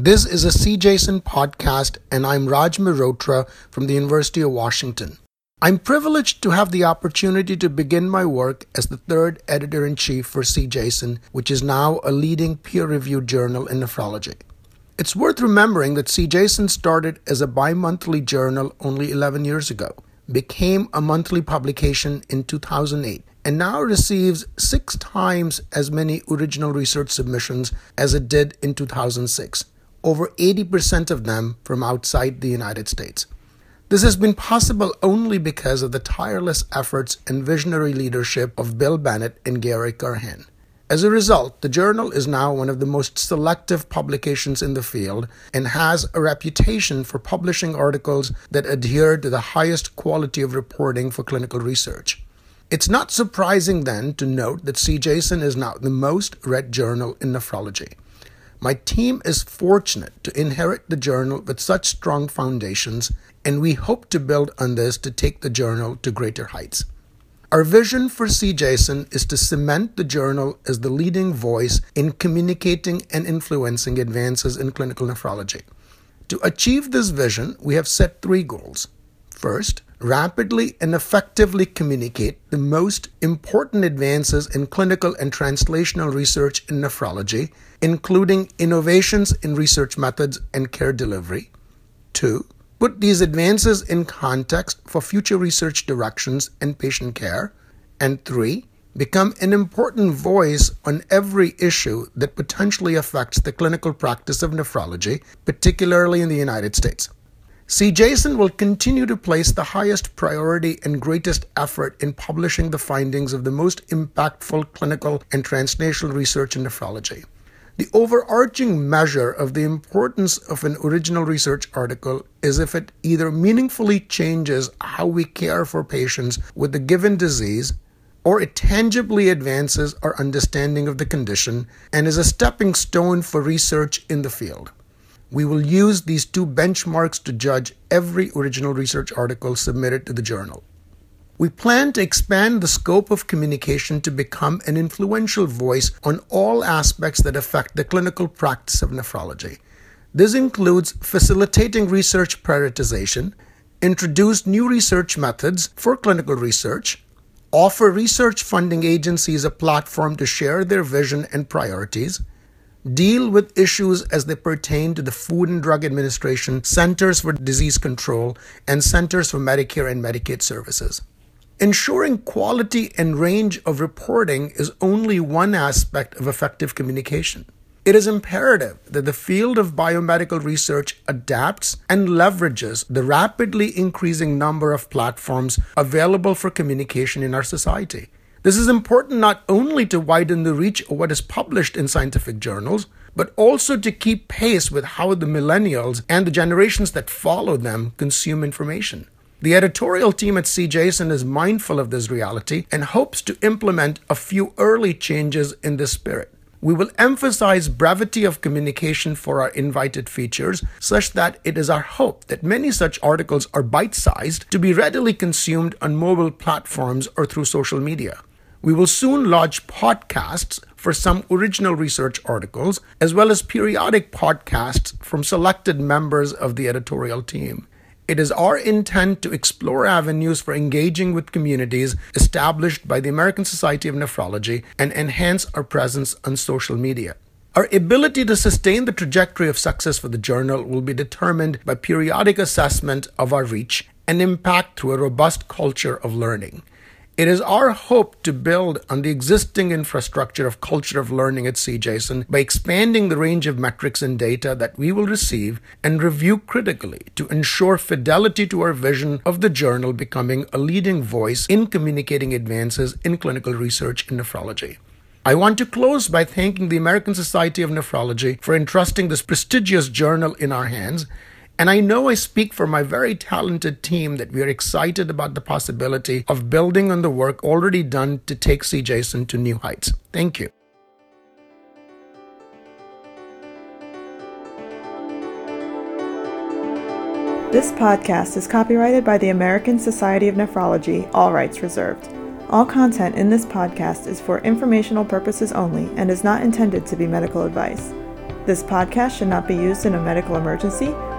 This is a CJASN podcast, and I'm Raj Mehrotra from the University of Washington. I'm privileged to have the opportunity to begin my work as the third editor in chief for CJASN, which is now a leading peer reviewed journal in nephrology. It's worth remembering that CJASN started as a bi monthly journal only 11 years ago, became a monthly publication in 2008, and now receives six times as many original research submissions as it did in 2006 over 80% of them from outside the United States. This has been possible only because of the tireless efforts and visionary leadership of Bill Bennett and Gary Curhan. As a result, the journal is now one of the most selective publications in the field and has a reputation for publishing articles that adhere to the highest quality of reporting for clinical research. It's not surprising then to note that CJASN is now the most read journal in nephrology. My team is fortunate to inherit the journal with such strong foundations, and we hope to build on this to take the journal to greater heights. Our vision for CJASN is to cement the journal as the leading voice in communicating and influencing advances in clinical nephrology. To achieve this vision, we have set three goals. First, rapidly and effectively communicate the most important advances in clinical and translational research in nephrology, including innovations in research methods and care delivery. Two, put these advances in context for future research directions and patient care. And three, become an important voice on every issue that potentially affects the clinical practice of nephrology, particularly in the United States. CJASN will continue to place the highest priority and greatest effort in publishing the findings of the most impactful clinical and translational research in nephrology. The overarching measure of the importance of an original research article is if it either meaningfully changes how we care for patients with a given disease or it tangibly advances our understanding of the condition and is a stepping stone for research in the field. We will use these two benchmarks to judge every original research article submitted to the journal. We plan to expand the scope of communication to become an influential voice on all aspects that affect the clinical practice of nephrology. This includes facilitating research prioritization, introduce new research methods for clinical research, offer research funding agencies a platform to share their vision and priorities, deal with issues as they pertain to the Food and Drug Administration, Centers for Disease Control, and Centers for Medicare and Medicaid Services. Ensuring quality and range of reporting is only one aspect of effective communication. It is imperative that the field of biomedical research adapts and leverages the rapidly increasing number of platforms available for communication in our society. This is important not only to widen the reach of what is published in scientific journals, but also to keep pace with how the millennials and the generations that follow them consume information. The editorial team at CJASN is mindful of this reality and hopes to implement a few early changes in this spirit. We will emphasize brevity of communication for our invited features, such that it is our hope that many such articles are bite sized to be readily consumed on mobile platforms or through social media. We will soon launch podcasts for some original research articles, as well as periodic podcasts from selected members of the editorial team. It is our intent to explore avenues for engaging with communities established by the American Society of Nephrology and enhance our presence on social media. Our ability to sustain the trajectory of success for the journal will be determined by periodic assessment of our reach and impact through a robust culture of learning. It is our hope to build on the existing infrastructure of culture of learning at CJASN by expanding the range of metrics and data that we will receive and review critically to ensure fidelity to our vision of the journal becoming a leading voice in communicating advances in clinical research in nephrology. I want to close by thanking the American Society of Nephrology for entrusting this prestigious journal in our hands and I know I speak for my very talented team that we are excited about the possibility of building on the work already done to take CJASN to new heights. Thank you. This podcast is copyrighted by the American Society of Nephrology, all rights reserved. All content in this podcast is for informational purposes only and is not intended to be medical advice. This podcast should not be used in a medical emergency